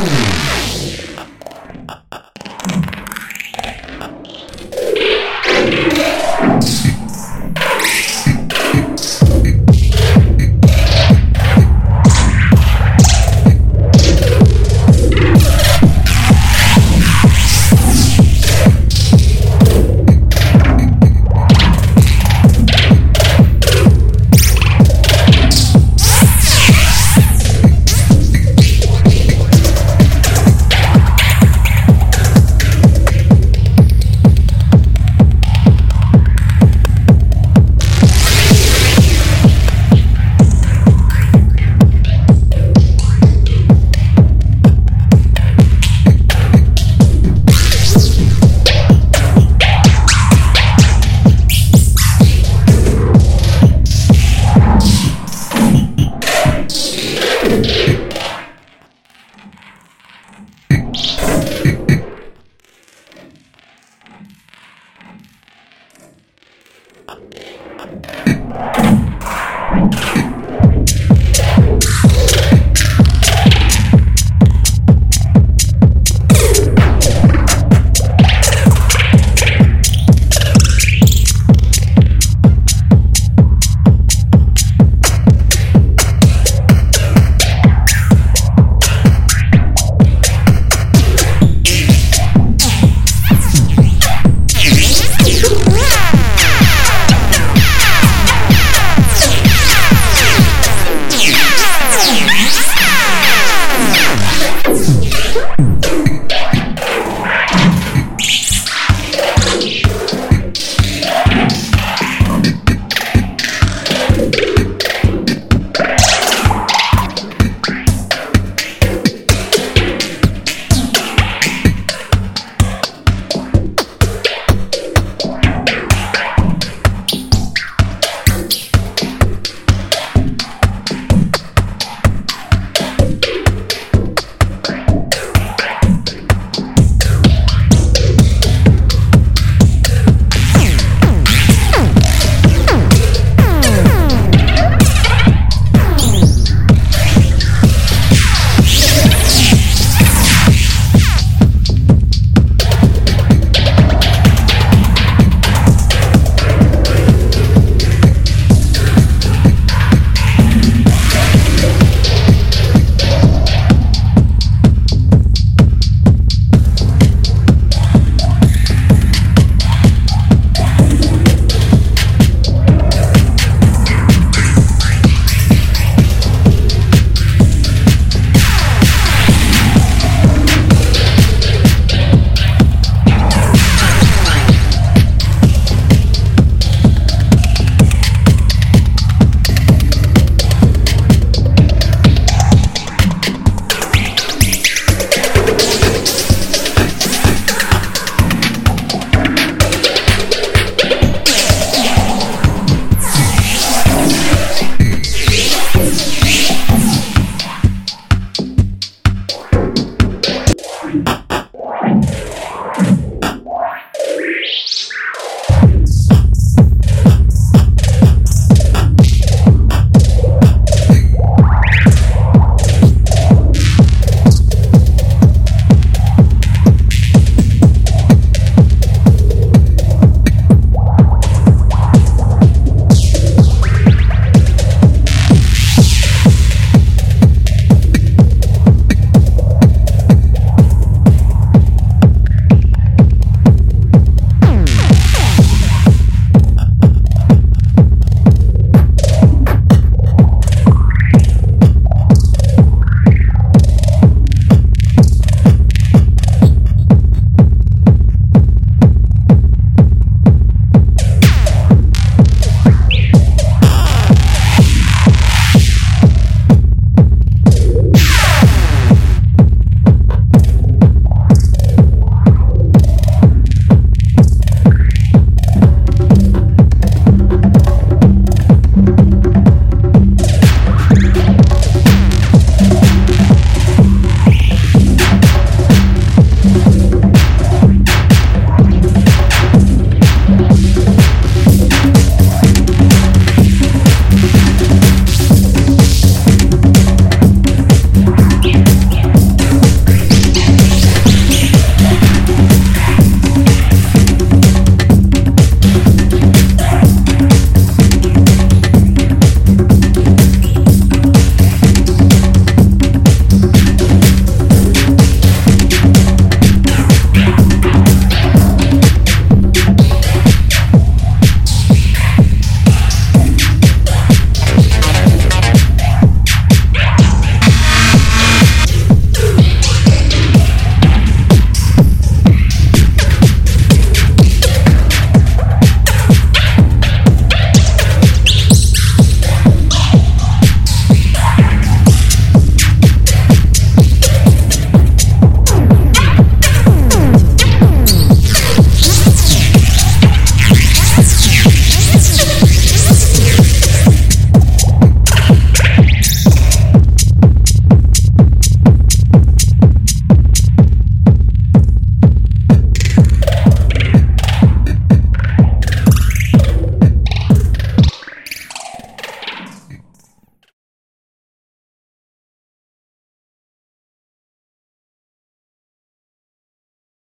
you